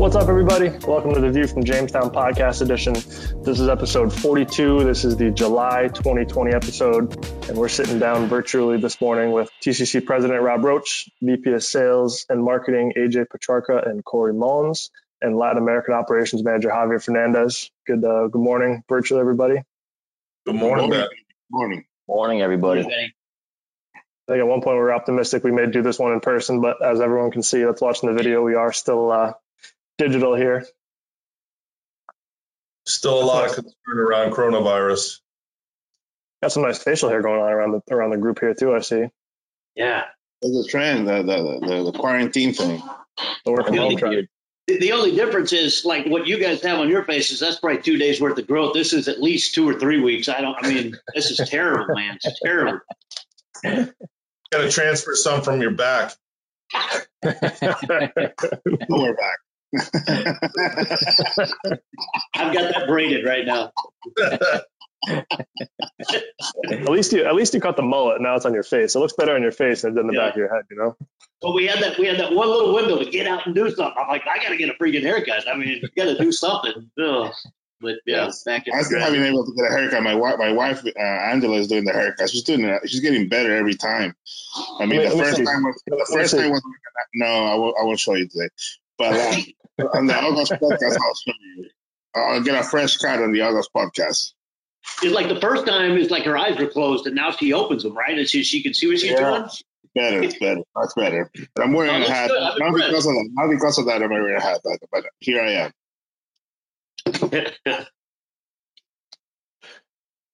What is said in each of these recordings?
What's up, everybody? Welcome to the View from Jamestown podcast edition. This is episode 42. This is the July 2020 episode, and we're sitting down virtually this morning with TCC President Robb Roach, VP of Sales and Marketing AJ Petrarca, and Cory Mullins, and Latin American Operations Manager Javier Fernandez. Good, uh, good morning, virtually, everybody. Good morning, Good Matt. morning. Morning, everybody. I think at one point we were optimistic we may do this one in person, but as everyone can see that's watching the video, we are still uh, digital here. Still a lot of concern around coronavirus. Got some nice facial hair going on around the around the group here too. I see Yeah. There's a trend, the, the, the, the quarantine thing. the work from home trend. The the only difference is like what you guys have on your faces. That's probably two days worth of growth. This is at least two or three weeks. I don't. I mean, this is terrible, man. It's terrible. Got to transfer some from your back. We're back. I've got that braided right now. At least you at least you cut the mullet. Now it's on your face. It looks better on your face than it did in the Yeah. back of your head. You know. But we had that. We had that one little window to get out and do something. I'm like, I got to get a freaking haircut. I mean, you got to do something. Ugh. But yeah, back in I still haven't been able to get a haircut. My wife, my wife, uh, Angela, is doing the haircut. She's doing it. She's getting better every time. I mean, Let me- let the me first time was the first time was no. I won't, I won't show you today. But uh, on the August podcast, I'll show you. I'll get a fresh cut on the August podcast. It's like the first time it's like her eyes were closed and now she opens them, right? And she, she can see what she's Yeah. Better, it's better. That's better. But I'm wearing Oh, a hat. good. Not impressed. because of that. Not because of that. I'm wearing a hat. But, but here I am.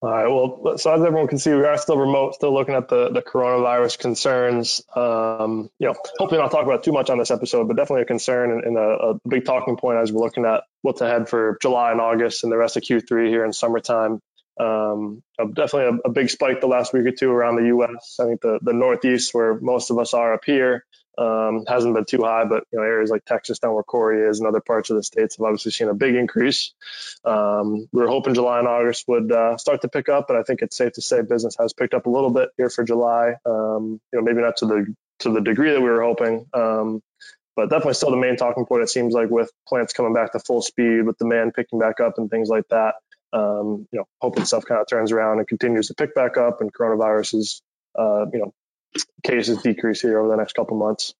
All right. Well, so as everyone can see, we are still remote, still looking at the, the coronavirus concerns. Um, you know, hopefully not talk about too much on this episode, but definitely a concern and, and a, a big talking point as we're looking at what's ahead for July and August and the rest of Q3 here in summertime. Um, definitely a, a big spike the last week or two around the U.S. I think the, the Northeast, where most of us are up here, um, hasn't been too high, but you know areas like Texas, down where Cory is, and other parts of the states have obviously seen a big increase. Um, we were hoping July and August would uh, start to pick up, but I think it's safe to say business has picked up a little bit here for July. Um, you know, maybe not to the to the degree that we were hoping, um, but definitely still the main talking point. It seems like with plants coming back to full speed, with demand picking back up, and things like that. Um, you know, hoping stuff kind of turns around and continues to pick back up, and coronavirus is, uh, you know, cases decrease here over the next couple months.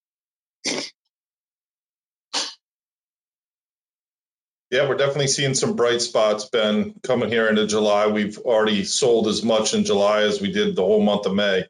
Yeah, we're definitely seeing some bright spots, Ben, coming here into July. We've already sold as much in July as we did the whole month of May.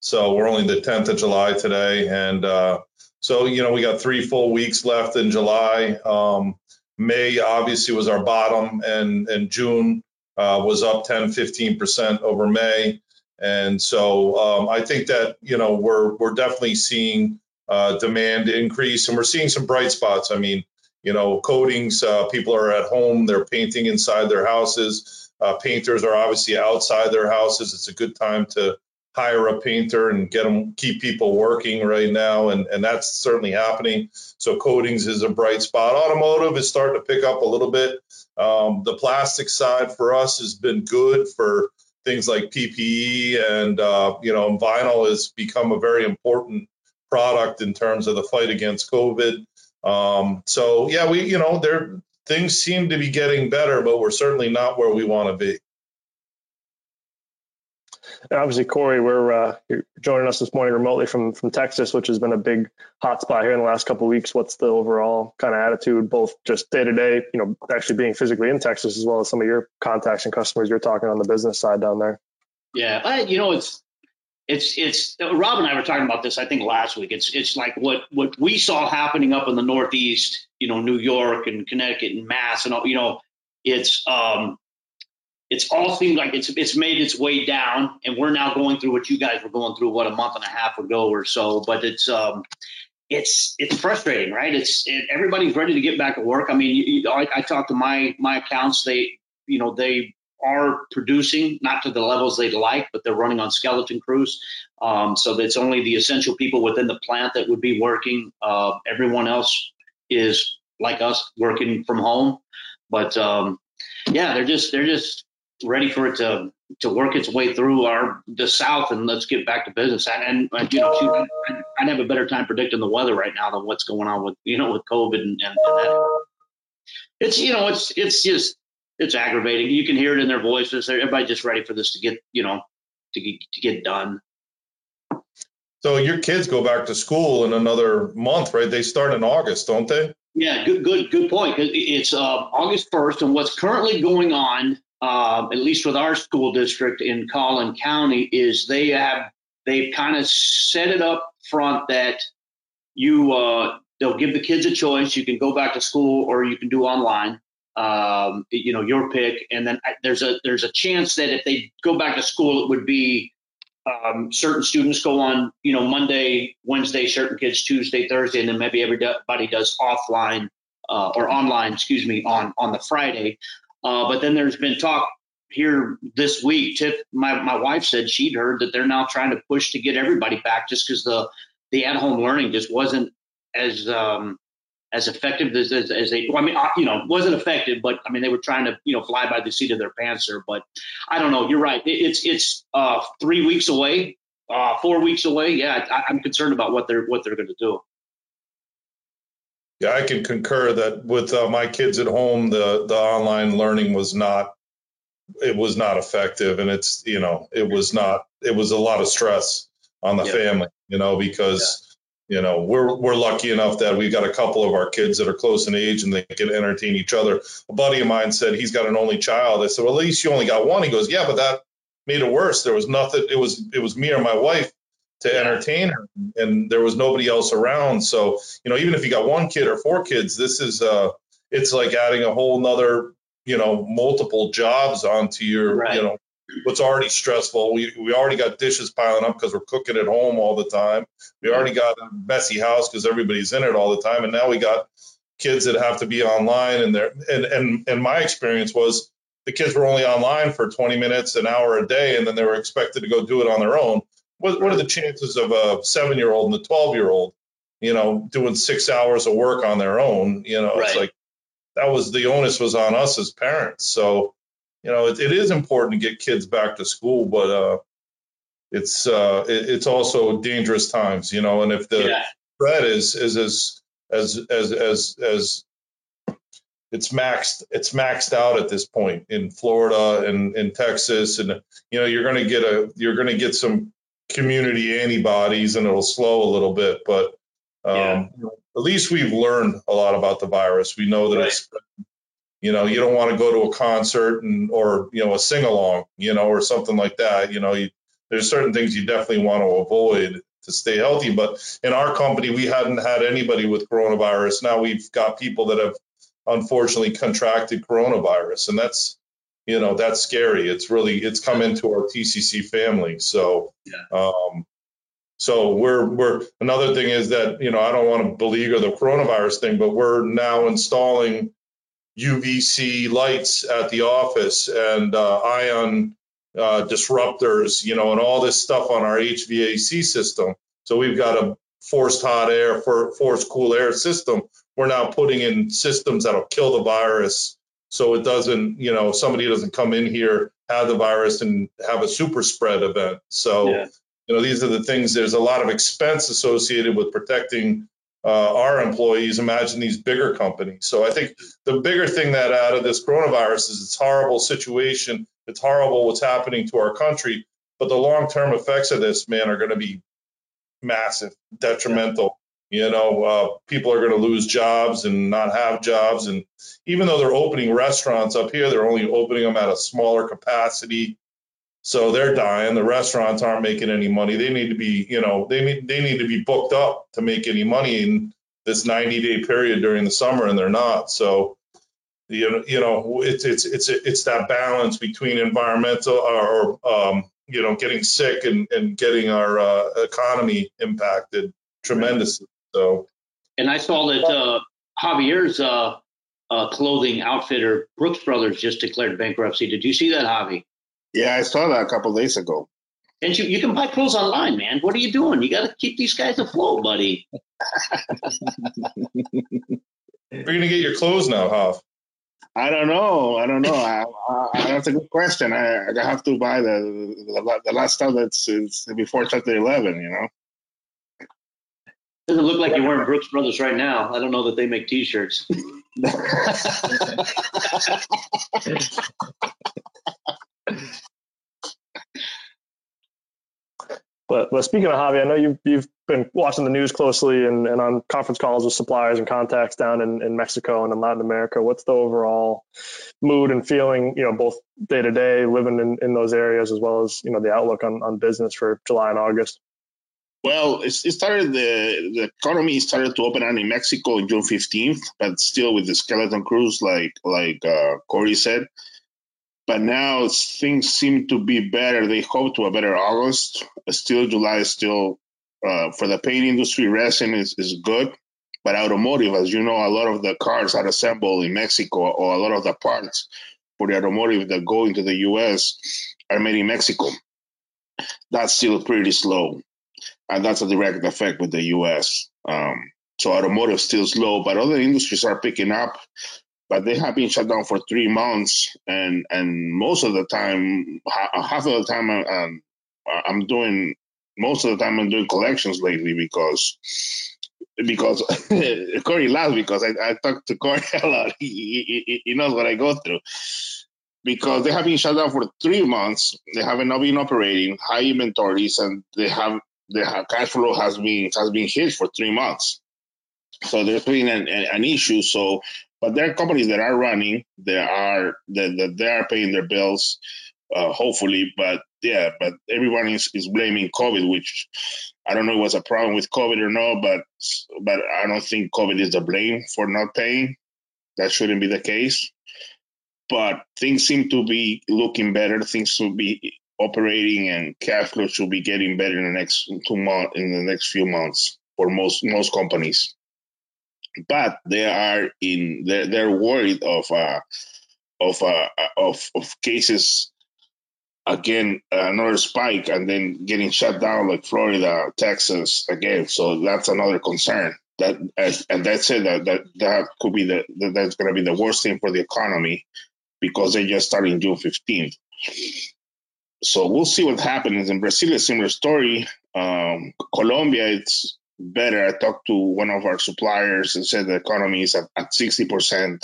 So we're only the 10th of July today. And uh, so, you know, we got three full weeks left in July. Um, May obviously was our bottom, and, and June uh, was up 10, 15% over May. And so um, I think that, you know, we're, we're definitely seeing uh, demand increase and we're seeing some bright spots. I mean, you know, coatings, uh, people are at home, they're painting inside their houses. Uh, painters are obviously outside their houses. It's a good time to hire a painter and get them, keep people working right now. And, and that's certainly happening. So coatings is a bright spot. Automotive is starting to pick up a little bit. Um, the plastic side for us has been good for things like PPE and, uh, you know, vinyl has become a very important product in terms of the fight against COVID. Um, so yeah, we, you know, there things seem to be getting better, but we're certainly not where we want to be. And obviously, Cory, we're uh, you're joining us this morning remotely from from Texas, which has been a big hotspot here in the last couple of weeks. What's the overall kind of attitude, both just day to day, you know, actually being physically in Texas, as well as some of your contacts and customers you're talking on the business side down there? Yeah, I, you know, it's it's it's Robb and I were talking about this. I think last week. It's it's like what what we saw happening up in the Northeast. You know, New York and Connecticut and Mass and all. You know, it's um, it's all seemed like it's it's made its way down, and we're now going through what you guys were going through what a month and a half ago or so. But it's um, it's it's frustrating, right? It's it, everybody's ready to get back to work. I mean, you, you, I, I talked to my my accounts. They you know they are producing, not to the levels they'd like, but they're running on skeleton crews. Um, so it's only the essential people within the plant that would be working. Uh, everyone else is like us working from home. But um, yeah, they're just they're just ready for it to to work its way through our the South and let's get back to business. And, and, and you know, shoot, I, I'd have a better time predicting the weather right now than what's going on with you know with COVID and, and, and that. It's you know it's it's just it's aggravating. You can hear it in their voices. Everybody's just ready for this to get you know to get to get done. So your kids go back to school in another month, right? They start in August, don't they? Yeah, good, good, good point. It's uh, August first, and what's currently going on, uh, at least with our school district in Collin County, is they have they've kind of set it up front that you uh, they'll give the kids a choice. You can go back to school or you can do online. Um, you know, your pick. And then there's a there's a chance that if they go back to school, it would be um, certain students go on, you know, Monday, Wednesday, certain kids Tuesday, Thursday, and then maybe everybody does offline uh, or online, excuse me, on on the Friday. Uh, but then there's been talk here this week. Tiff, my my wife said she'd heard that they're now trying to push to get everybody back just because the the at home learning just wasn't as um, as effective as, as, as they, well, I mean, uh, you know, wasn't effective, but I mean, they were trying to, you know, fly by the seat of their pants there. But I don't know. You're right. It, it's it's uh, three weeks away, uh, four weeks away. Yeah, I, I'm concerned about what they're what they're going to do. Yeah, I can concur that with uh, my kids at home, the the online learning was not it was not effective, and it's you know it was not it was a lot of stress on the family, you know, because you know we're we're lucky enough that we've got a couple of our kids that are close in age and they can entertain each other. A buddy of mine said he's got an only child. I said well at least you only got one. He goes yeah but that made it worse. There was nothing it was it was me or my wife to entertain her and there was nobody else around so you know even if you got one kid or four kids this is uh it's like adding a whole nother you know multiple jobs onto your right. you know what's already stressful. We we already got dishes piling up because we're cooking at home all the time. We already got a messy house because everybody's in it all the time, and now we got kids that have to be online. And there and and and my experience was the kids were only online for 20 minutes, an hour a day, and then they were expected to go do it on their own. What what are the chances of a seven year old and a 12 year old, you know, doing six hours of work on their own? You know, right. it's like that was the onus was on us as parents. So you know, it, it is important to get kids back to school, but uh, it's uh, it, it's also dangerous times, you know. And if the yeah. threat is is as as as as as it's maxed it's maxed out at this point in Florida and in Texas, and you know you're going to get a you're going to get some community antibodies, and it'll slow a little bit, but um, yeah. at least we've learned a lot about the virus. We know that right. it's you know, you don't want to go to a concert and or you know a sing along, you know, or something like that. You know, you, there's certain things you definitely want to avoid to stay healthy. But in our company, we hadn't had anybody with coronavirus. Now we've got people that have unfortunately contracted coronavirus, and that's you know that's scary. It's really it's come into our TCC family. So. Yeah. Um, so we're we're another thing is that you know I don't want to beleaguer the coronavirus thing, but we're now installing UVC lights at the office and uh, ion uh, disruptors, you know, and all this stuff on our HVAC system. So we've got a forced hot air for forced cool air system. We're now putting in systems that'll kill the virus, so it doesn't, you know, somebody doesn't come in here have the virus and have a super spread event. So. Yeah. You know, these are the things. There's a lot of expense associated with protecting uh, our employees. Imagine these bigger companies. So I think the bigger thing that out of this coronavirus is it's horrible situation. It's horrible what's happening to our country, but the long term effects of this, man, are going to be massive, detrimental. You know, uh, people are going to lose jobs and not have jobs. And even though they're opening restaurants up here, they're only opening them at a smaller capacity. So they're dying. The restaurants aren't making any money. They need to be, you know, they need they need to be booked up to make any money in this 90 day period during the summer, and they're not. So, you know, you know, it's it's it's it's that balance between environmental or um, you know getting sick and and getting our uh, economy impacted tremendously. So, and I saw that uh, Javier's uh, uh, clothing outfitter Brooks Brothers just declared bankruptcy. Did you see that, Javi? Yeah, I saw that a couple days ago. And you, you can buy clothes online, man. What are you doing? You got to keep these guys afloat, buddy. Where are going to get your clothes now, Hoff? I don't know. I don't know. I, I, that's a good question. I, I have to buy the, the, the last stuff that's before chapter 11, you know? Doesn't look like you're wearing Brooks Brothers right now. I don't know that they make T-shirts. But, but speaking of Javi, I know you've, you've been watching the news closely and, and on conference calls with suppliers and contacts down in, in Mexico and in Latin America. What's the overall mood and feeling, you know, both day to day living in, in those areas as well as, you know, the outlook on, on business for July and August? Well, it started the the economy started to open up in Mexico on June fifteenth, but still with the skeleton crews, like like uh, Cory said. But now things seem to be better. They hope to a better August. Still, July is still uh, for the paint industry. Resin is, is good, but automotive, as you know, a lot of the cars are assembled in Mexico, or a lot of the parts for the automotive that go into the U.S. are made in Mexico. That's still pretty slow and that's a direct effect with the U.S. Um, so automotive is still slow, but other industries are picking up. But they have been shut down for three months, and and most of the time, half of the time, I'm, I'm doing most of the time I'm doing collections lately because because Cory laughs because I, I talk to Cory a lot. He, he, he, knows what I go through. Because they have been shut down for three months, they haven't been operating, high inventories, and they have the cash flow has been has been hit for three months. So there's been an, an issue. So, but there are companies that are running. They are that, that they are paying their bills, uh, hopefully. But yeah, but everyone is, is blaming COVID, which I don't know if was a problem with COVID or no, but but I don't think COVID is the blame for not paying. That shouldn't be the case. But things seem to be looking better. Things to be operating and cash flow should be getting better in the next two months in the next few months for most most companies but they are in they're, they're worried of uh of uh of of cases again another spike and then getting shut down like Florida, Texas again. So that's another concern. That and that's it. That that, that could be the that, that's going to be the worst thing for the economy because they just started June fifteenth so we'll see what happens. In Brazil, a similar story. Um, Colombia, it's better. I talked to one of our suppliers and said the economy is at, at 60%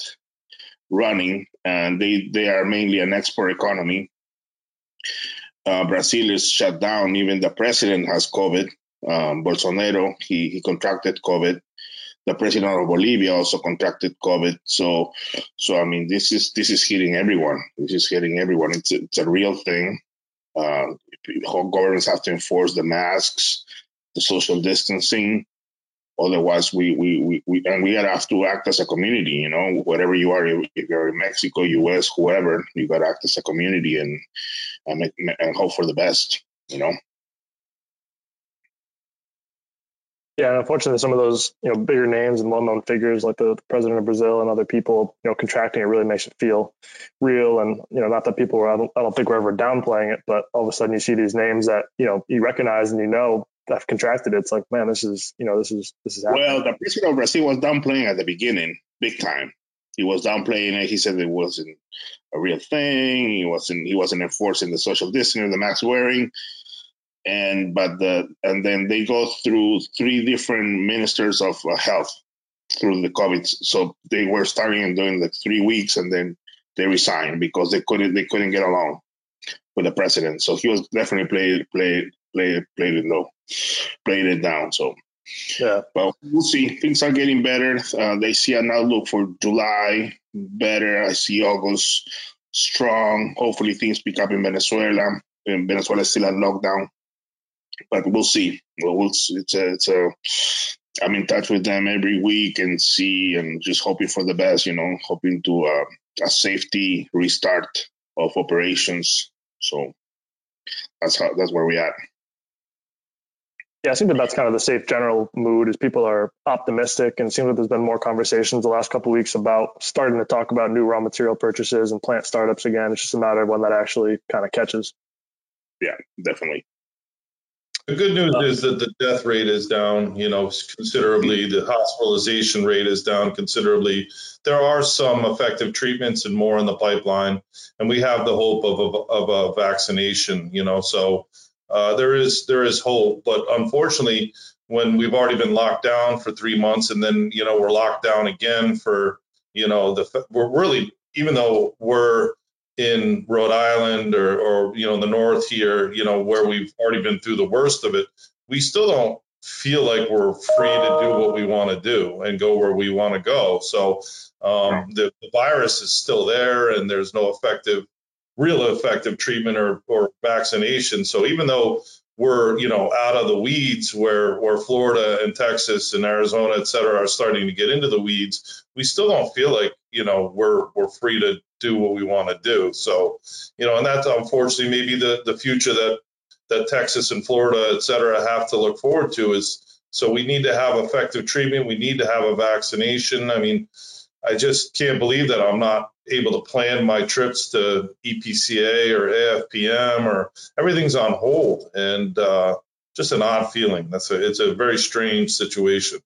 running, and they, they are mainly an export economy. Uh, Brazil is shut down. Even the president has COVID. Um, Bolsonaro, he, he contracted COVID. The president of Bolivia also contracted COVID. So, so I mean, this is this is hitting everyone. This is hitting everyone. It's a, it's a real thing. Uh, governments have to enforce the masks, the social distancing. Otherwise, we, we, we, we and we gotta have to act as a community. You know, whatever you are, if you're in Mexico, U.S., whoever, you gotta act as a community and and, make, and hope for the best. You know. Yeah, unfortunately, some of those you know bigger names and well-known figures like the, the, president of Brazil and other people, you know, contracting it really makes it feel real. And you know, not that people were, I don't, I don't think we're ever downplaying it, but all of a sudden you see these names that you know you recognize and you know have contracted it. It's like, man, this is you know this is this is happening. Well, the president of Brazil was downplaying at the beginning, big time. He was downplaying it. He said it wasn't a real thing. He wasn't he wasn't enforcing the social distancing, the mask wearing and but the and then they go through three different ministers of uh, health through the COVID. So they were starting and doing like three weeks, and then they resigned because they couldn't they couldn't get along with the president. So he was definitely played played played played it low, played it down. So yeah, but we'll see. Things are getting better. Uh, they see an outlook for July better. I see August strong. Hopefully things pick up in Venezuela. In Venezuela is still on lockdown but we'll see. Well, we'll it's a, it's a I'm in touch with them every week and see and just hoping for the best. You know, hoping to uh, a safety restart of operations. So that's how that's where we at. Yeah, I think that that's kind of the safe general mood is people are optimistic and it seems like there's been more conversations the last couple weeks about starting to talk about new raw material purchases and plant startups again. It's just a matter of when that actually kind of catches. Yeah, definitely. The good news is that the death rate is down, you know, considerably. The hospitalization rate is down considerably. There are some effective treatments and more in the pipeline, and we have the hope of, of, of a vaccination, you know. So uh, there is there is hope. But unfortunately, when we've already been locked down for three months, and then you know we're locked down again for you know the we're really even though we're in Rhode Island or, or you know the north here, you know where we've already been through the worst of it, we still don't feel like we're free to do what we want to do and go where we want to go. So um, the, the, virus is still there, and there's no effective, real effective treatment or, or vaccination. So even though we're you know out of the weeds where where Florida and Texas and Arizona et cetera are starting to get into the weeds we still don't feel like you know we're we're free to do what we want to do. So you know and that's unfortunately maybe the the future that that Texas and Florida et cetera have to look forward to is so we need to have effective treatment we need to have a vaccination. I mean I just can't believe that I'm not able to plan my trips to EPCA or AFPM or everything's on hold and uh, just an odd feeling. That's a, it's a very strange situation.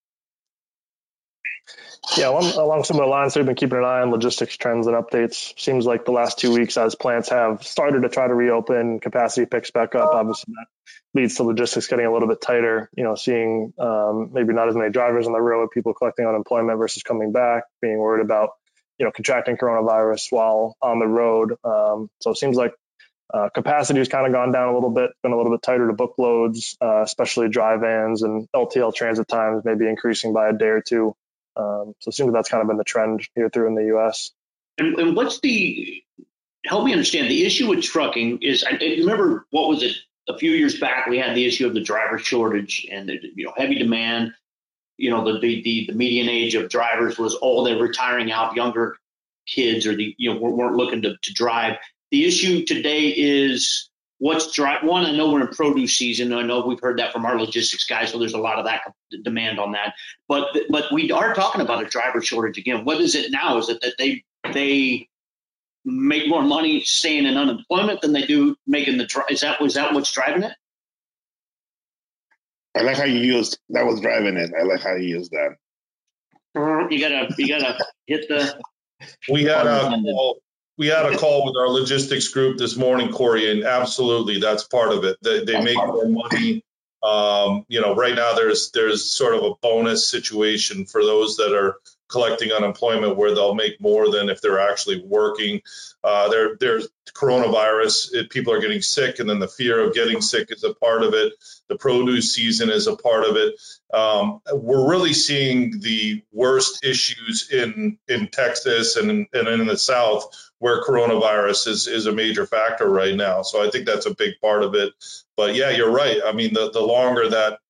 Yeah, along, along similar lines, we've been keeping an eye on logistics trends and updates. Seems like the last two weeks, as plants have started to try to reopen, capacity picks back up. Obviously, that leads to logistics getting a little bit tighter. You know, seeing um, maybe not as many drivers on the road, people collecting unemployment versus coming back, being worried about you know contracting coronavirus while on the road. Um, so it seems like uh, capacity has kind of gone down a little bit, been a little bit tighter to book loads, uh, especially dry vans and LTL transit times maybe increasing by a day or two. Um, so it seems that's kind of been the trend here through in the U.S. And, and what's the help me understand the issue with trucking is I, I remember what was it a few years back we had the issue of the driver shortage and the, you know heavy demand you know the, the the median age of drivers was all they're retiring out younger kids or the you know weren't looking to, to drive. The issue today is what's drive one i know we're in produce season i know we've heard that from our logistics guys so there's a lot of that demand on that. But but we are talking about a driver shortage again. What is it now? Is it that they they make more money staying in unemployment than they do making the drive is that was that what's driving it i like how you used that was driving it i like how you used that you gotta you gotta hit the we had a call, we had a call with our logistics group this morning, Cory, and absolutely that's part of it. They, they make more money. Um, you know, right now there's there's sort of a bonus situation for those that are collecting unemployment where they'll make more than if they're actually working. Uh, there, there's coronavirus. It, people are getting sick, and then the fear of getting sick is a part of it. The produce season is a part of it. Um, we're really seeing the worst issues in in Texas and, and in the South where coronavirus is, is a major factor right now. So I think that's a big part of it. But yeah, you're right. I mean, the, the longer that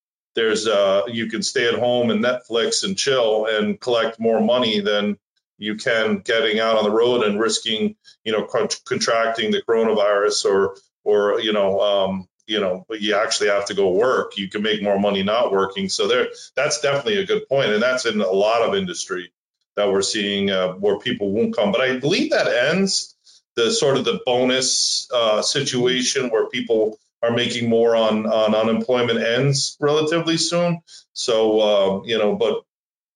there's uh, you can stay at home and Netflix and chill and collect more money than you can getting out on the road and risking, you know, contracting the coronavirus or or you know um, you know you actually have to go work. You can make more money not working. So there, that's definitely a good point, and that's in a lot of industry that we're seeing uh, where people won't come. But I believe that ends the sort of the bonus uh, situation where people are making more on on unemployment ends relatively soon. So uh, you know, but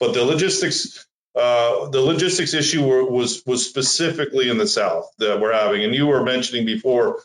but the logistics. Uh, the logistics issue were, was was specifically in the south that we're having, and you were mentioning before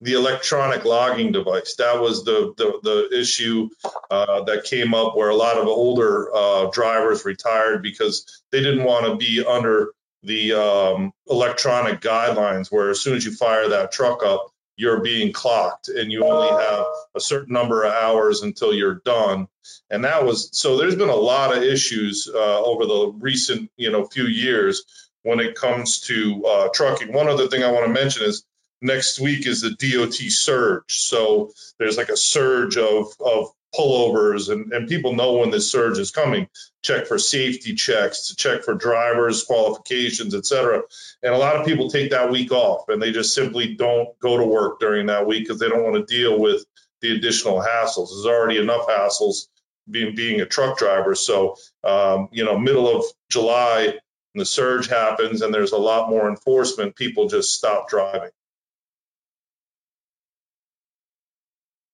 the electronic logging device. That was the the, the issue uh, that came up where a lot of older uh, drivers retired because they didn't want to be under the um, electronic guidelines, where as soon as you fire that truck up, you're being clocked and you only have a certain number of hours until you're done. And that was so. There's been a lot of issues uh, over the recent you know few years when it comes to uh, trucking. One other thing I want to mention is next week is the DOT surge. So there's like a surge of, of pullovers and, and people know when this surge is coming. Check for safety checks to check for drivers qualifications etc and a lot of people take that week off and they just simply don't go to work during that week because they don't want to deal with the additional hassles. There's already enough hassles being being a truck driver. So um, you know middle of july the surge happens and there's a lot more enforcement. People just stop driving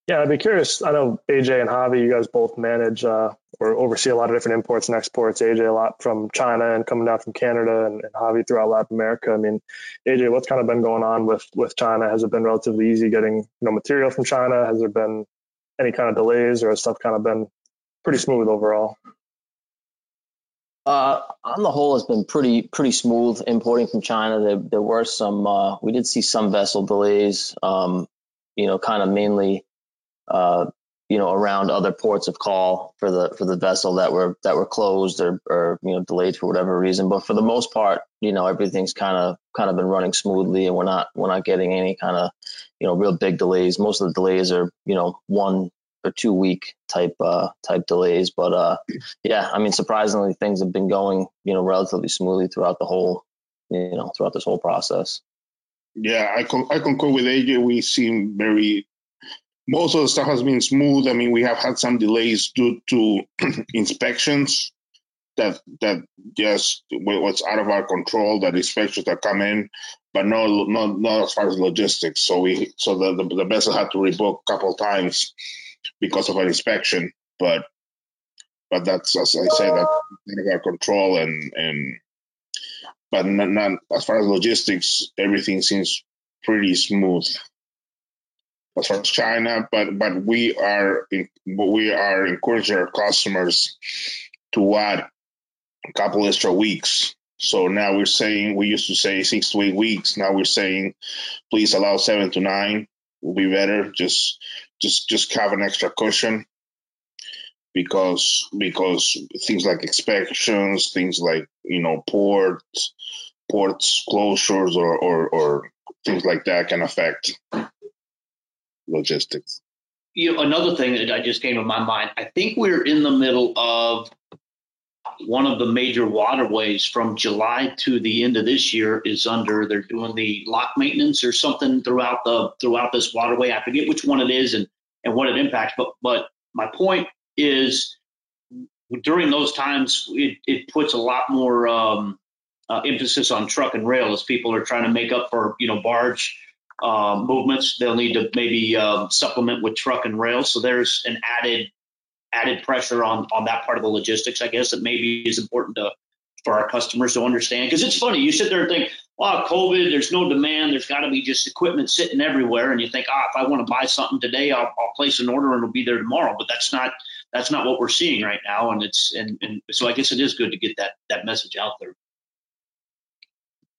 Yeah, I'd be curious. I know AJ and Javi, you guys both manage uh, or oversee a lot of different imports and exports. AJ a lot from China and coming down from Canada, and, and Javi throughout Latin America. I mean, AJ, what's kind of been going on with with China? Has it been relatively easy getting you know material from China? Has there been any kind of delays, or has stuff kind of been pretty smooth overall? Uh, on the whole, it's been pretty pretty smooth importing from China. There there were some uh, we did see some vessel delays. Um, you know, kind of mainly uh, you know, around other ports of call for the for the vessel that were that were closed or, or you know delayed for whatever reason. But for the most part, you know, everything's kind of kind of been running smoothly, and we're not we're not getting any kind of you know real big delays. Most of the delays are you know one or two week type uh, type delays. But uh, yeah, I mean, surprisingly, things have been going you know relatively smoothly throughout the whole you know throughout this whole process. Yeah, I con- I concur with AJ. We seem very most of the stuff has been smooth. I mean, we have had some delays due to inspections that that just what's out of our control. That inspections that come in, but no, not not as far as logistics. So we so the the, the vessel had to rebook a couple times because of an inspection. But but that's as I say that out of our control and and but not, not as far as logistics, everything seems pretty smooth as far as China, but but we are we are encouraging our customers to add a couple extra weeks. So now we're saying we used to say six to eight weeks. Now we're saying please allow seven to nine will be better. Just just just have an extra cushion because because things like inspections, things like you know ports ports closures or, or, or things like that can affect logistics. You know, another thing that I just came to my mind, I think we're in the middle of one of the major waterways from July to the end of this year is under they're doing the lock maintenance or something throughout the throughout this waterway. I forget which one it is and and what it impacts, but but my point is during those times it, it puts a lot more um, uh, emphasis on truck and rail as people are trying to make up for you know barge uh, movements. They'll need to maybe uh, supplement with truck and rail. So there's an added added pressure on on that part of the logistics. I guess that maybe is important to for our customers to understand because it's funny. You sit there and think, "Wow, COVID. There's no demand. There's got to be just equipment sitting everywhere." And you think, "Ah, if I want to buy something today, I'll, I'll place an order and it'll be there tomorrow." But that's not that's not what we're seeing right now. And it's and and so I guess it is good to get that that message out there.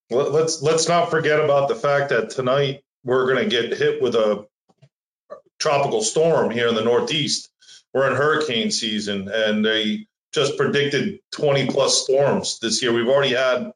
Let's let's not forget about the fact that tonight we're going to get hit with a tropical storm here in the Northeast. We're in hurricane season, and they just predicted 20 plus storms this year. We've already had,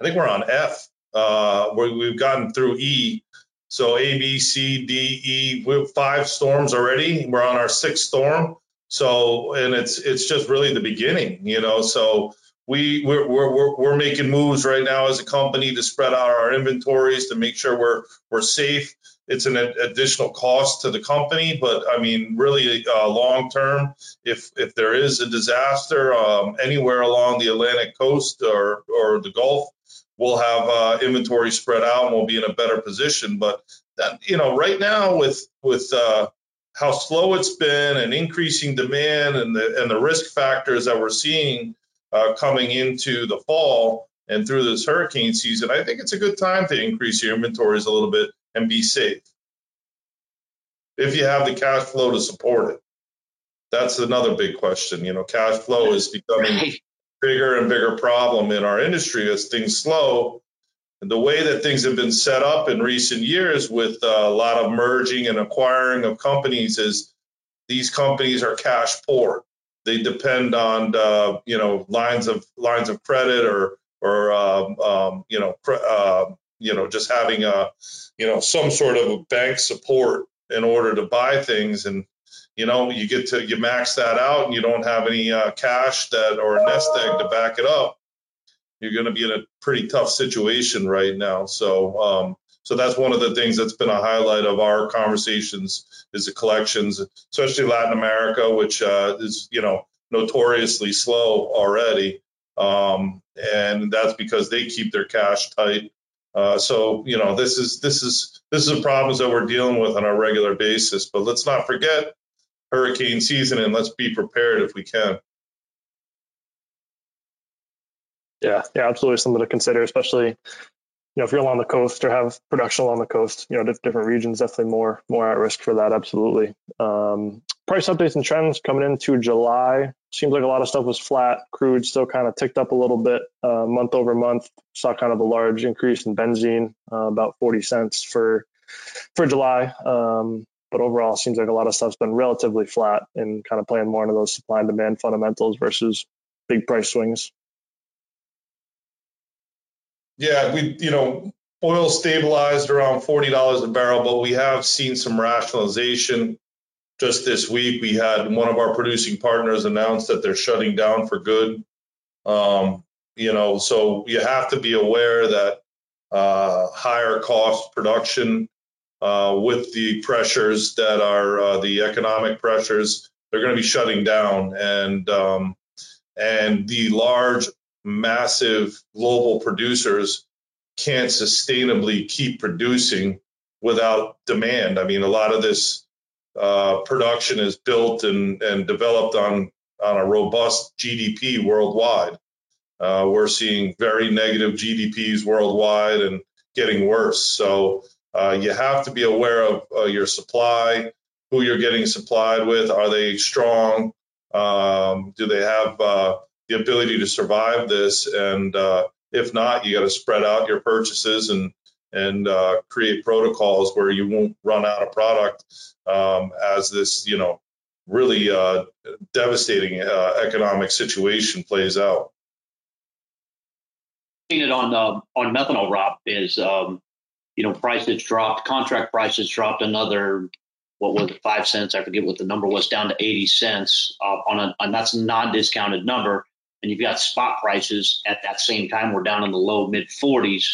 I think we're on F, uh, we've gotten through E. So A, B, C, D, E. We have five storms already. We're on our sixth storm. So, and it's it's just really the beginning, you know. So we we're, we're, we're making moves right now as a company to spread out our inventories to make sure we're we're safe. It's an additional cost to the company, but I mean, really uh, long term, if if there is a disaster um, anywhere along the Atlantic coast or or the Gulf, we'll have uh, inventory spread out and we'll be in a better position. But that you know, right now with with uh, how slow it's been and increasing demand and the and the risk factors that we're seeing uh, coming into the fall and through this hurricane season, I think it's a good time to increase your inventories a little bit and be safe. If you have the cash flow to support it. That's another big question. You know, cash flow is becoming bigger and bigger problem in our industry as things slow. And the way that things have been set up in recent years with uh, a lot of merging and acquiring of companies is these companies are cash poor they depend on uh, you know lines of lines of credit or or um, um, you know uh, you know just having a you know some sort of a bank support in order to buy things. And you know you get to you max that out and you don't have any uh, cash that or a nest egg to back it up you're going to be in a pretty tough situation right now. So um, so that's one of the things that's been a highlight of our conversations is the collections, especially Latin America, which uh, is you know notoriously slow already, um, and that's because they keep their cash tight. Uh, so you know this is this is this is problems that we're dealing with on a regular basis. But let's not forget hurricane season, and let's be prepared if we can. Yeah, yeah, absolutely something to consider, especially you know if you're along the coast or have production along the coast. You know, different regions definitely more more at risk for that. Absolutely. Um, price updates and trends coming into July. Seems like a lot of stuff was flat. Crude still kind of ticked up a little bit uh, month over month. Saw kind of a large increase in benzene, uh, about 40 cents for for July. Um, but overall, seems like a lot of stuff's been relatively flat and kind of playing more into those supply and demand fundamentals versus big price swings. Yeah, we you know oil stabilized around forty dollars a barrel, but we have seen some rationalization. Just this week, we had one of our producing partners announce that they're shutting down for good. Um, you know, so you have to be aware that uh, higher cost production uh, with the pressures that are uh, the economic pressures, they're going to be shutting down, and um, and the large massive global producers can't sustainably keep producing without demand. I mean, a lot of this uh, production is built and, and developed on, on a robust GDP worldwide. Uh, we're seeing very negative GDPs worldwide and getting worse. So uh, you have to be aware of uh, your supply, who you're getting supplied with. Are they strong? Um, do they have uh, the ability to survive this. And uh, if not, you got to spread out your purchases and and uh, create protocols where you won't run out of product um, as this, you know, really uh, devastating uh, economic situation plays out. Seeing it on uh, on methanol, Robb, is um, you know prices dropped, contract prices dropped another what was it, five cents? I forget what the number was, down to 80 cents uh, on a, and that's non-discounted number and you've got spot prices at that same time we're down in the low mid 40s.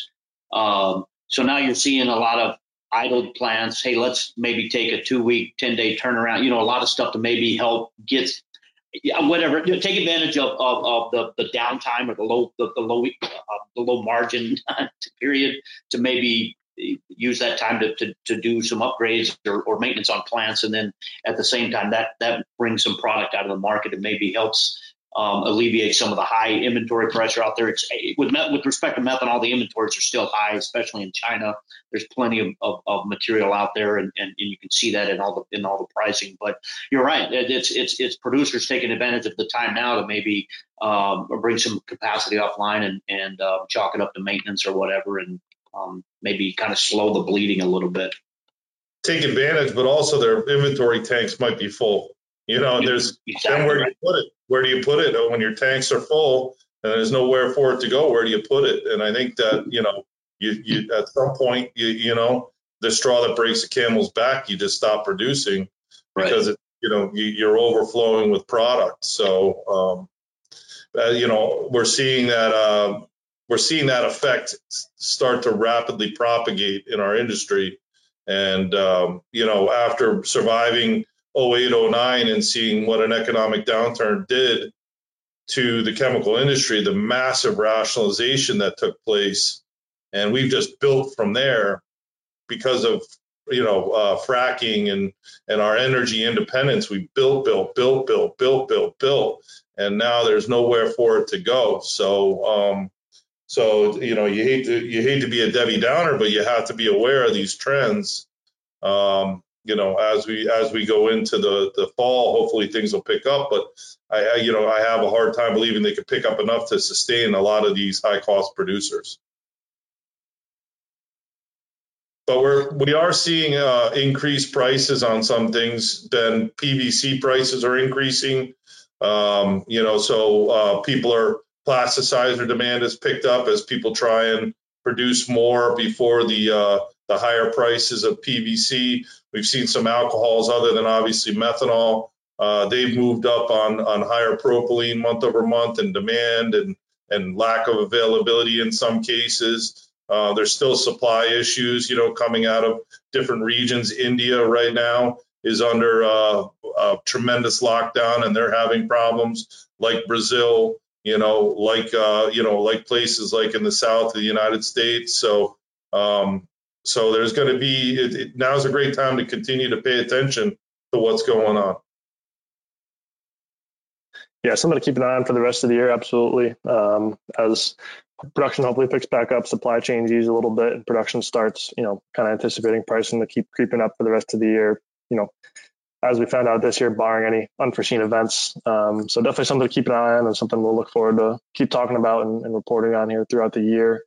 Um, so now you're seeing a lot of idled plants. Hey, let's maybe take a two week, 10 day turnaround. You know, a lot of stuff to maybe help get whatever. You know, take advantage of, of, of, the, the downtime or the low the, the low uh, the low margin period to maybe use that time to, to, to do some upgrades or, or maintenance on plants and then at the same time that that brings some product out of the market and maybe helps um, alleviate some of the high inventory pressure out there. It's with with respect to methanol, the inventories are still high, especially in China. There's plenty of, of, of material out there, and, and, and, you can see that in all the in all the pricing. But you're right; it's it's it's producers taking advantage of the time now to maybe um, bring some capacity offline and and uh, chalk it up to maintenance or whatever, and um, maybe kind of slow the bleeding a little bit. Take advantage, but also their inventory tanks might be full. You know, and there's exactly then where do you put it? Where do you put it when your tanks are full and there's nowhere for it to go? Where do you put it? And I think that you know, you you at some point you you know the straw that breaks the camel's back, you just stop producing right. because it you know you, are overflowing with product. So um, uh, you know we're seeing that uh, we're seeing that effect start to rapidly propagate in our industry. And um, you know after surviving 08, 09 and seeing what an economic downturn did to the chemical industry, the massive rationalization that took place. And we've just built from there because of you know uh, fracking and and our energy independence. We built, built, built, built, built, built, built, and now there's nowhere for it to go. So um, so you know you hate to you hate to be a Debbie Downer, but you have to be aware of these trends. Um, you know, as we as we go into the the fall, hopefully things will pick up. But I, I, you know, I have a hard time believing they could pick up enough to sustain a lot of these high cost producers. But we're we are seeing uh, increased prices on some things. Then PVC prices are increasing. Um, you know, so uh, people are plasticizer demand has picked up as people try and produce more before the uh, the higher prices of PVC. We've seen some alcohols other than obviously methanol. Uh, they've moved up on on higher propylene month over month and demand and and lack of availability in some cases. Uh, there's still supply issues, you know, coming out of different regions. India right now is under uh, a tremendous lockdown and they're having problems, like Brazil, you know, like uh, you know, like places like in the south of the United States. So Um, so there's going to be it, it, now's a great time to continue to pay attention to what's going on. Yeah, something to keep an eye on for the rest of the year. Absolutely. Um, as production hopefully picks back up, supply chains ease a little bit, and production starts, you know, kind of anticipating pricing to keep creeping up for the rest of the year. You know, as we found out this year, barring any unforeseen events. Um, so definitely something to keep an eye on and something we'll look forward to keep talking about and, and reporting on here throughout the year.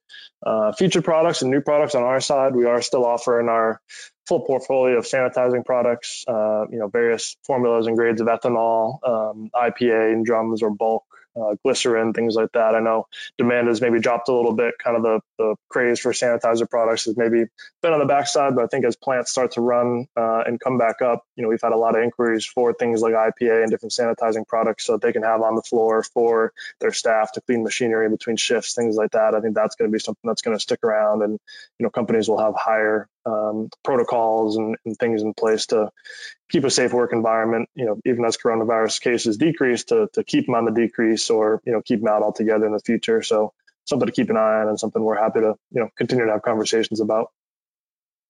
Uh, featured products and new products on our side, we are still offering our full portfolio of sanitizing products, uh, you know, various formulas and grades of ethanol, um, IPA and drums or bulk uh, glycerin, things like that. I know demand has maybe dropped a little bit. Kind of the, the craze for sanitizer products has maybe been on the backside, but I think as plants start to run uh, and come back up, you know, we've had a lot of inquiries for things like IPA and different sanitizing products so that they can have on the floor for their staff to clean machinery between shifts, things like that. I think that's going to be something that's going to stick around, and you know, companies will have higher um, protocols and, and, things in place to keep a safe work environment, you know, even as coronavirus cases decrease to, to keep them on the decrease or, you know, keep them out altogether in the future. So something to keep an eye on and something we're happy to, you know, continue to have conversations about.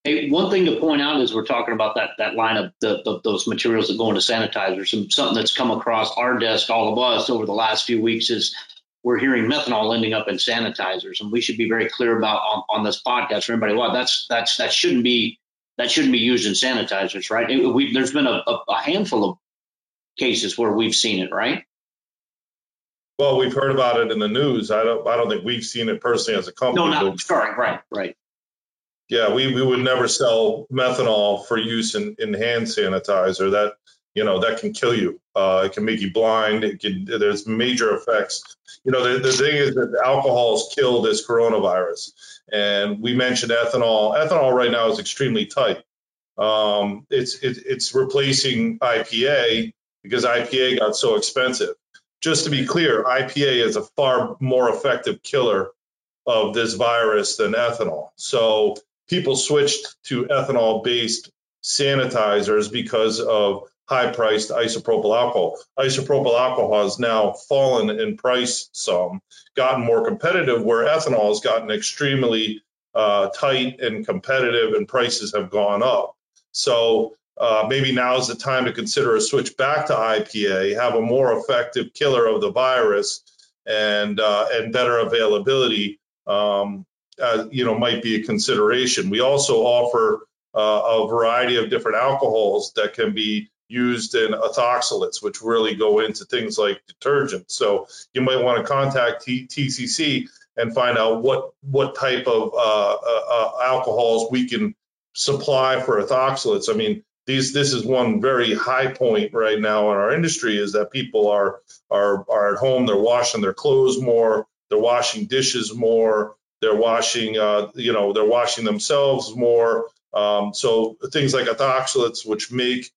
Hey, one thing to point out is we're talking about that that line of the, the, those materials that go into sanitizers. And something that's come across our desk, all of us, over the last few weeks is we're hearing methanol ending up in sanitizers, and we should be very clear about on, on this podcast for everybody. Well, that's that's that shouldn't be that shouldn't be used in sanitizers, right? It, we, there's been a, a, handful of cases where we've seen it, right? Well, we've heard about it in the news. I don't. I don't think we've seen it personally as a company. No, not sorry. Right, right. Yeah, we, we would never sell methanol for use in, in hand sanitizer. That you know that can kill you. Uh, it can make you blind. It can. There's major effects. You know, the, the thing is that alcohol has killed this coronavirus. And we mentioned ethanol. Ethanol right now is extremely tight. Um, it's it, it's replacing IPA because IPA got so expensive. Just to be clear, IPA is a far more effective killer of this virus than ethanol. So people switched to ethanol-based sanitizers because of high-priced isopropyl alcohol. Isopropyl alcohol has now fallen in price some, gotten more competitive, where ethanol has gotten extremely uh, tight and competitive, and prices have gone up. So uh, maybe now is the time to consider a switch back to IPA, have a more effective killer of the virus, and uh, and better availability. Um, uh, you know, might be a consideration. We also offer uh, a variety of different alcohols that can be used in ethoxylates, which really go into things like detergent. So you might want to contact T- TCC and find out what what type of uh, uh, alcohols we can supply for ethoxylates. I mean, these this is one very high point right now in our industry is that people are are are at home, they're washing their clothes more, they're washing dishes more, they're washing uh, you know they're washing themselves more. Um, so things like ethoxylates, which make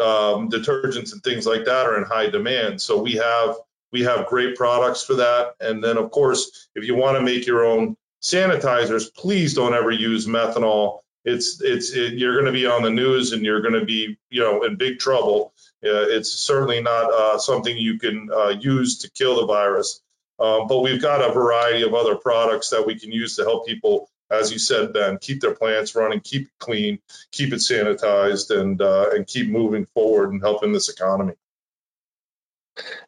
um, detergents and things like that are in high demand. So we have we have great products for that. And then of course, if you want to make your own sanitizers, please don't ever use methanol. It's it's it, you're going to be on the news and you're going to be you know in big trouble. Uh, it's certainly not uh, something you can uh, use to kill the virus. Um, but we've got a variety of other products that we can use to help people as you said, Ben, keep their plants running, keep it clean, keep it sanitized, and uh, and keep moving forward and helping this economy.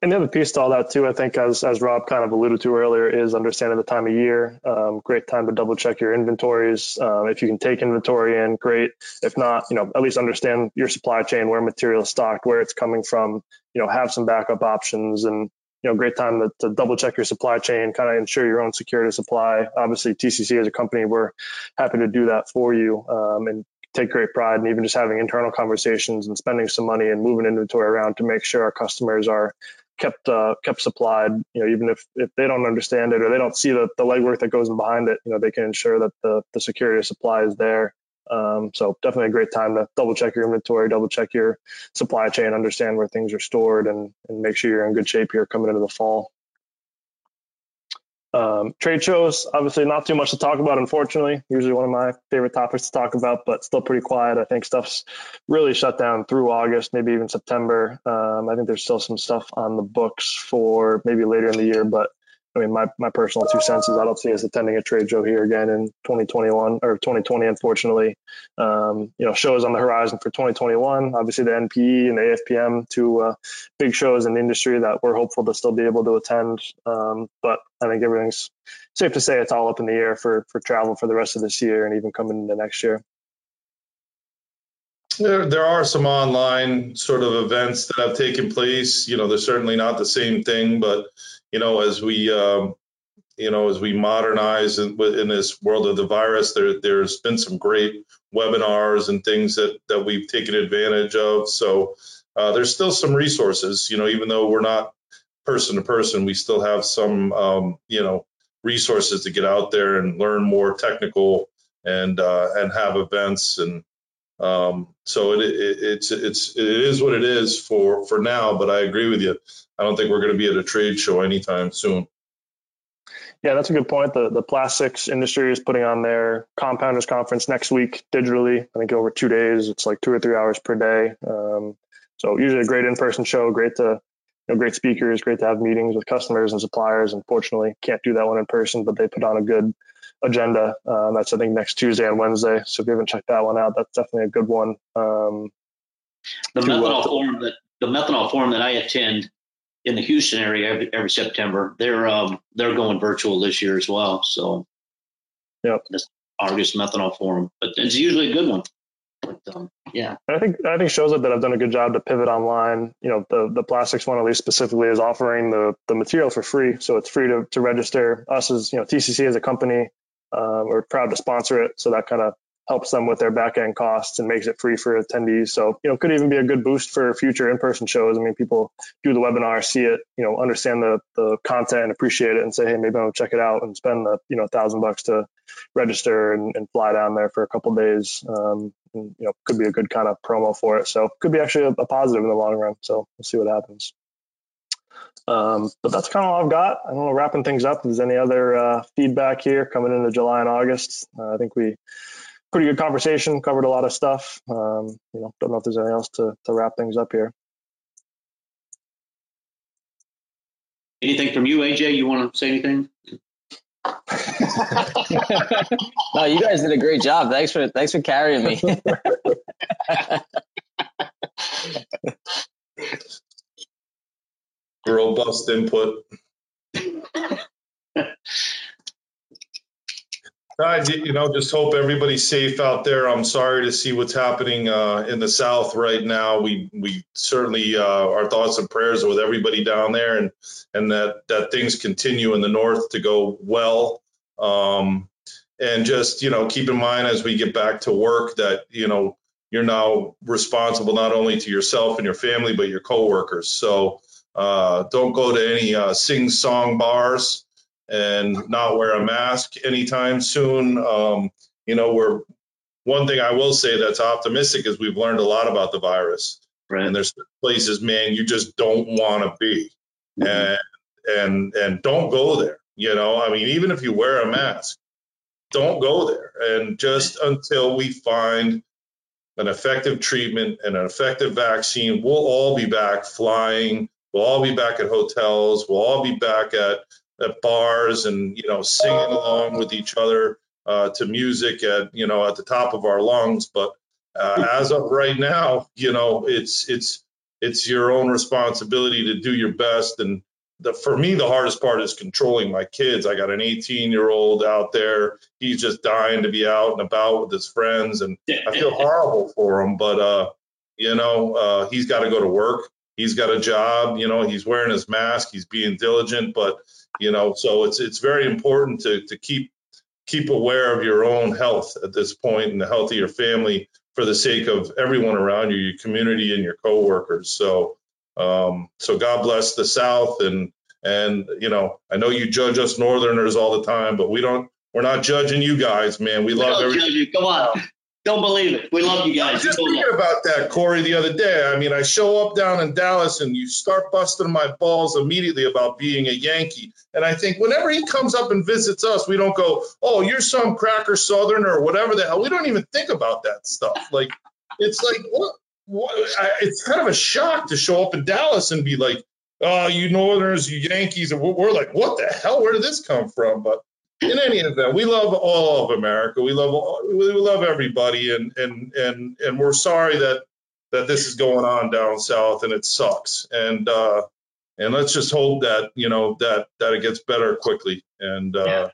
And the other piece to all that too, I think, as as Robb kind of alluded to earlier, is understanding the time of year. Um, great time to double check your inventories. Um, if you can take inventory in, great. If not, you know, at least understand your supply chain, where material is stocked, where it's coming from. You know, have some backup options, and you know, great time to, to double check your supply chain, kind of ensure your own security supply. Obviously, TCC as a company, we're happy to do that for you um, and take great pride in even just having internal conversations and spending some money and moving inventory around to make sure our customers are kept uh, kept supplied. You know, even if, if they don't understand it or they don't see the, the legwork that goes behind it, you know, they can ensure that the, the security of supply is there um, so definitely a great time to double check your inventory, double check your supply chain, understand where things are stored, and, and make sure you're in good shape here coming into the fall. Um, trade shows, obviously not too much to talk about, unfortunately. Usually one of my favorite topics to talk about, but still pretty quiet. I think stuff's really shut down through August, maybe even September. Um, I think there's still some stuff on the books for maybe later in the year, but I mean, my, my personal two cents is I don't see us attending a trade show here again in 2021 or 2020, unfortunately. Um, you know, shows on the horizon for 2021, obviously the NPE and the AFPM, two uh, big shows in the industry that we're hopeful to still be able to attend. Um, but I think everything's safe to say it's all up in the air for, for travel for the rest of this year and even coming into next year. There, there are some online sort of events that have taken place. You know, they're certainly not the same thing, but you know, as we um, you know, as we modernize in, in, this world of the virus, there there's been some great webinars and things that that we've taken advantage of. So uh, there's still some resources. You know, even though we're not person to person, we still have some um, you know resources to get out there and learn more technical and uh, and have events and um, so it, it, it's it's it is what it is for for now. But I agree with you. I don't think we're going to be at a trade show anytime soon. Yeah, that's a good point. The the plastics industry is putting on their compounders conference next week digitally. I think over two days. It's like two or three hours per day. Um, so usually a great in person show. Great to you know, great speakers. Great to have meetings with customers and suppliers. Unfortunately, can't do that one in person, but they put on a good agenda. Um, that's I think next Tuesday and Wednesday. So if you haven't checked that one out, that's definitely a good one. Um, the methanol forum that the methanol forum that I attend in the Houston area every, every September, they're um, they're going virtual this year as well. So, yep, this August methanol forum, but it's usually a good one. But um, yeah, I think I think shows up that I've done a good job to pivot online. You know, the the plastics one at least specifically is offering the the material for free, so it's free to to register. Us as you know TCC as a company um, we're proud to sponsor it. So that kind of helps them with their back end costs and makes it free for attendees. So, you know, could even be a good boost for future in person shows. I mean, people do the webinar, see it, you know, understand the, the content and appreciate it and say, hey, maybe I'll check it out and spend the, you know, a thousand bucks to register and, and, fly down there for a couple days. Um, and, you know, could be a good kind of promo for it. So could be actually a, a positive in the long run. So we'll see what happens. Um, but that's kind of all I've got. I don't know, wrapping things up. If there's any other uh, feedback here coming into July and August, uh, I think we pretty good conversation, covered a lot of stuff. Um, you know, don't know if there's anything else to, to wrap things up here. Anything from you, AJ? You want to say anything? no, you guys did a great job. Thanks for thanks for carrying me. robust input. I, you know, just hope everybody's safe out there. I'm sorry to see what's happening uh, in the South right now. We we certainly uh, our thoughts and prayers are with everybody down there, and and that that things continue in the North to go well. Um, and just you know, keep in mind as we get back to work that you know you're now responsible not only to yourself and your family but your coworkers. So uh, don't go to any uh, sing song bars and not wear a mask anytime soon. Um, you know, we're one thing I will say that's optimistic is we've learned a lot about the virus. Right. And there's places, man, you just don't want to be, mm-hmm. and and and don't go there. You know, I mean, even if you wear a mask, don't go there. And just until we find an effective treatment and an effective vaccine, we'll all be back flying, We'll all be back at hotels. We'll all be back at, at bars and, you know, singing along with each other uh, to music at, you know, at the top of our lungs. But uh, as of right now, you know, it's, it's, it's your own responsibility to do your best. And the, for me, the hardest part is controlling my kids. I got an 18 year old out there. He's just dying to be out and about with his friends. And I feel horrible for him, but, uh, you know, uh, he's got to go to work he's got a job, you know, he's wearing his mask, he's being diligent, but you know, so it's it's very important to to keep keep aware of your own health at this point and the health of your family for the sake of everyone around you, your community and your coworkers. So um, so God bless the South and and you know, I know you judge us Northerners all the time, but we don't. We're not judging you guys, man. We, we love everything. Come on. Don't believe it. We love you guys. I was just thinking about that, Cory, the other day. I mean, I show up down in Dallas and you start busting my balls immediately about being a Yankee. And I think whenever he comes up and visits us, we don't go, oh, you're some cracker Southerner or whatever the hell. We don't even think about that stuff. Like, it's like, what? what? I, it's kind of a shock to show up in Dallas and be like, oh, you Northerners, you Yankees, and we're, we're like, what the hell? Where did this come from? But in any event, we love all of America. We love all, we love everybody, and and and and we're sorry that that this is going on down south, and it sucks. And uh, and let's just hope that you know that that it gets better quickly. And uh, yeah.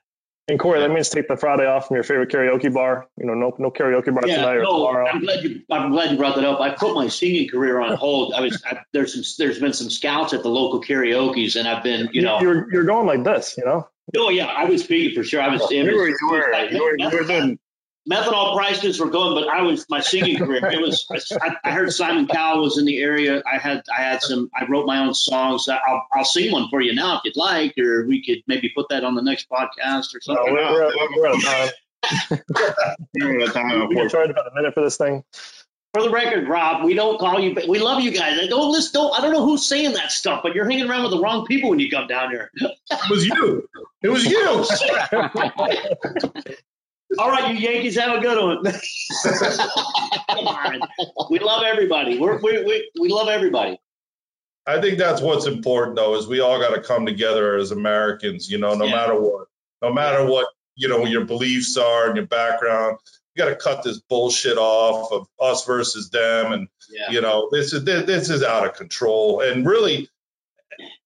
And Cory, that means take the Friday off from your favorite karaoke bar. You know, no no karaoke bar yeah, tonight or no, tomorrow. I'm glad you I'm glad you brought that up. I put my singing career on hold. I was I, there's some there's been some scouts at the local karaoke's, and I've been you know you're you're going like this, you know. Oh yeah, I was speaking for sure. I was. You were, you were, you were, you were doing methanol prices were going, but I was my singing career. It was. I, I, heard Simon Cowell was in the area. I had I had some. I wrote my own songs. I'll I'll sing one for you now if you'd like, or we could maybe put that on the next podcast or something. No, we're, we're, we're out of time. we're out of time. We can charge about a minute for this thing. For the record, Robb, we don't call you. We love you guys. I don't listen. Don't. I don't know who's saying that stuff, but you're hanging around with the wrong people when you come down here. It was you. It was you. All right, you Yankees, have a good one. Come on. We love everybody. We're, we we we love everybody. I think that's what's important, though, is we all got to come together as Americans. You know, no Yeah. matter what, no matter what, you know, your beliefs are and your background. You got to cut this bullshit off of us versus them, and Yeah. you know this is this is out of control. And really,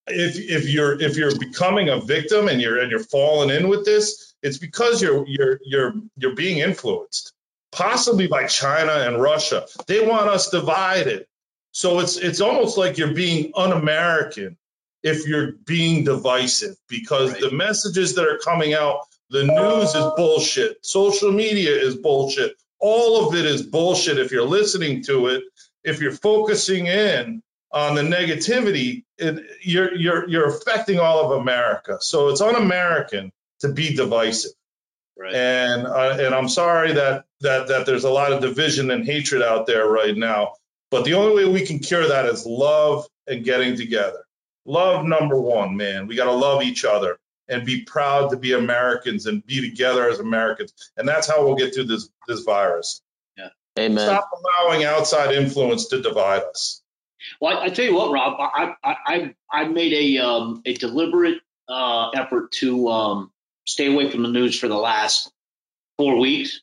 if if you're if you're becoming a victim and you're and you're falling in with this, it's because you're you're you're you're being influenced, possibly by China and Russia. They want us divided. So it's it's almost like you're being un-American if you're being divisive because Right. the messages that are coming out, the news is bullshit, social media is bullshit, all of it is bullshit. If you're listening to it, if you're focusing in on the negativity, it, you're you're you're affecting all of America. So it's un-American to be divisive Right. and uh, and I'm sorry that that that there's a lot of division and hatred out there right now. But the only way we can cure that is love and getting together. Love number one, man. We got to love each other and be proud to be Americans and be together as Americans. And that's how we'll get through this this virus. Amen. Stop allowing outside influence to divide us. Well, I, I tell you what, Robb, I I I, I made a um, a deliberate uh, effort to um, stay away from the news for the last four weeks.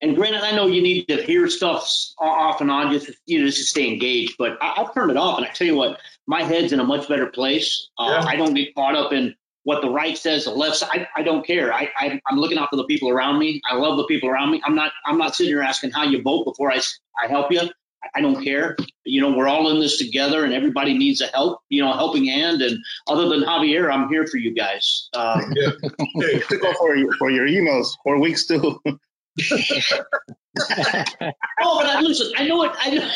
And granted, I know you need to hear stuff off and on just you know just to stay engaged. But I, I've turned it off, and I tell you what, my head's in a much better place. Uh, Yeah. I don't get caught up in what the right says, the left side. I, I don't care. I, I I'm looking out for the people around me. I love the people around me. I'm not I'm not sitting here asking how you vote before I, I help you. I don't care. You know, we're all in this together, and everybody needs a help. You know, a helping hand. And other than Javier, I'm here for you guys. Um, Yeah. Hey, to go for your, for your emails for weeks too. oh, but I, listen, I know it. I know.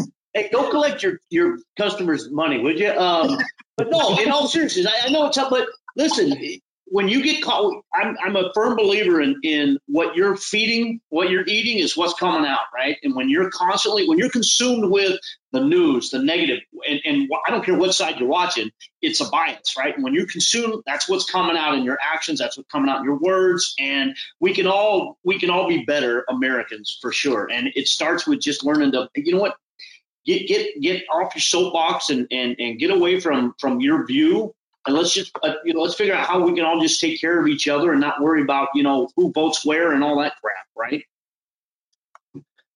hey, go collect your your customers' money, would you? Um, but no, in all seriousness, I, I know it's up. But listen, when you get caught, I'm I'm a firm believer in in what you're feeding, what you're eating is what's coming out, right? And when you're constantly when you're consumed with the news, the negative, and and I don't care what side you're watching, it's a bias, right? And when you consume, that's what's coming out in your actions, that's what's coming out in your words, and we can all we can all be better Americans for sure. And it starts with just learning to, you know what, get get get off your soapbox and and and get away from from your view. And let's just uh, you know let's figure out how we can all just take care of each other and not worry about you know who votes where and all that crap, right?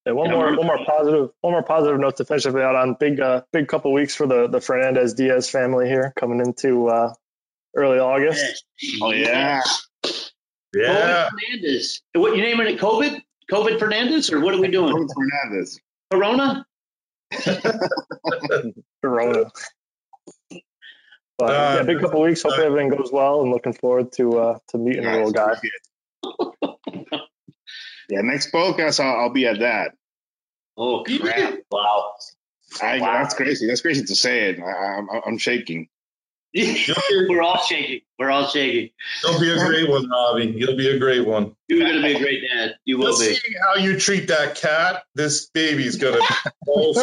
Yeah, one Yeah, more, one more positive, one more positive note to finish up out on. Big, uh, big couple weeks for the the Fernandez Diaz family here, coming into uh, early August. Oh yeah. yeah. COVID Fernandez. What you naming it? COVID? COVID Fernandez, or what are we doing? Jordan Fernandez. Corona? Corona. But Uh, yeah, big couple weeks. Hopefully everything goes well, and looking forward to uh, to meeting the little guy. Yeah, next podcast I'll, I'll be at that. Oh crap! Wow. I, Wow. That's crazy. That's crazy to say it. I, I'm, I'm shaking. We're all shaking. We're all shaking. You'll be a great one, Robbie. You'll be a great one. You're gonna be a great dad. You will Just be. seeing how you treat that cat, this baby's gonna be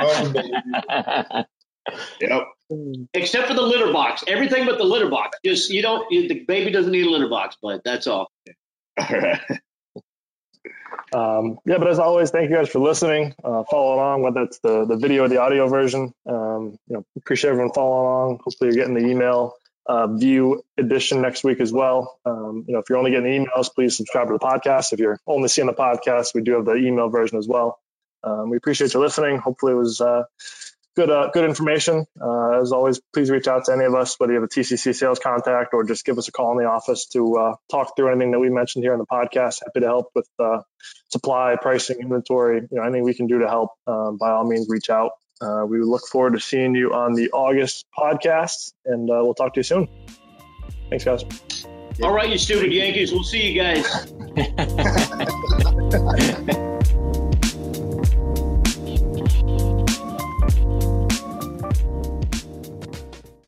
unbelievable. Yep. Except for the litter box. Everything but the litter box. Just you don't. You, the baby doesn't need a litter box, but that's all. All right. Um, yeah, but as always, thank you guys for listening. Uh, follow along, whether it's the, the video or the audio version. Um, you know, appreciate everyone following along. Hopefully, you're getting the email uh, view edition next week as well. Um, you know, if you're only getting emails, please subscribe to the podcast. If you're only seeing the podcast, we do have the email version as well. Um, we appreciate you listening. Hopefully, it was uh, good uh, good information. Uh, as always, please reach out to any of us, whether you have a TCC sales contact or just give us a call in the office to uh, talk through anything that we mentioned here in the podcast. Happy to help with uh, supply, pricing, inventory. You know, anything we can do to help. Um, by all means, reach out. Uh, we look forward to seeing you on the August podcast, and uh, we'll talk to you soon. Thanks, guys. All right, you stupid Yankees. We'll see you guys.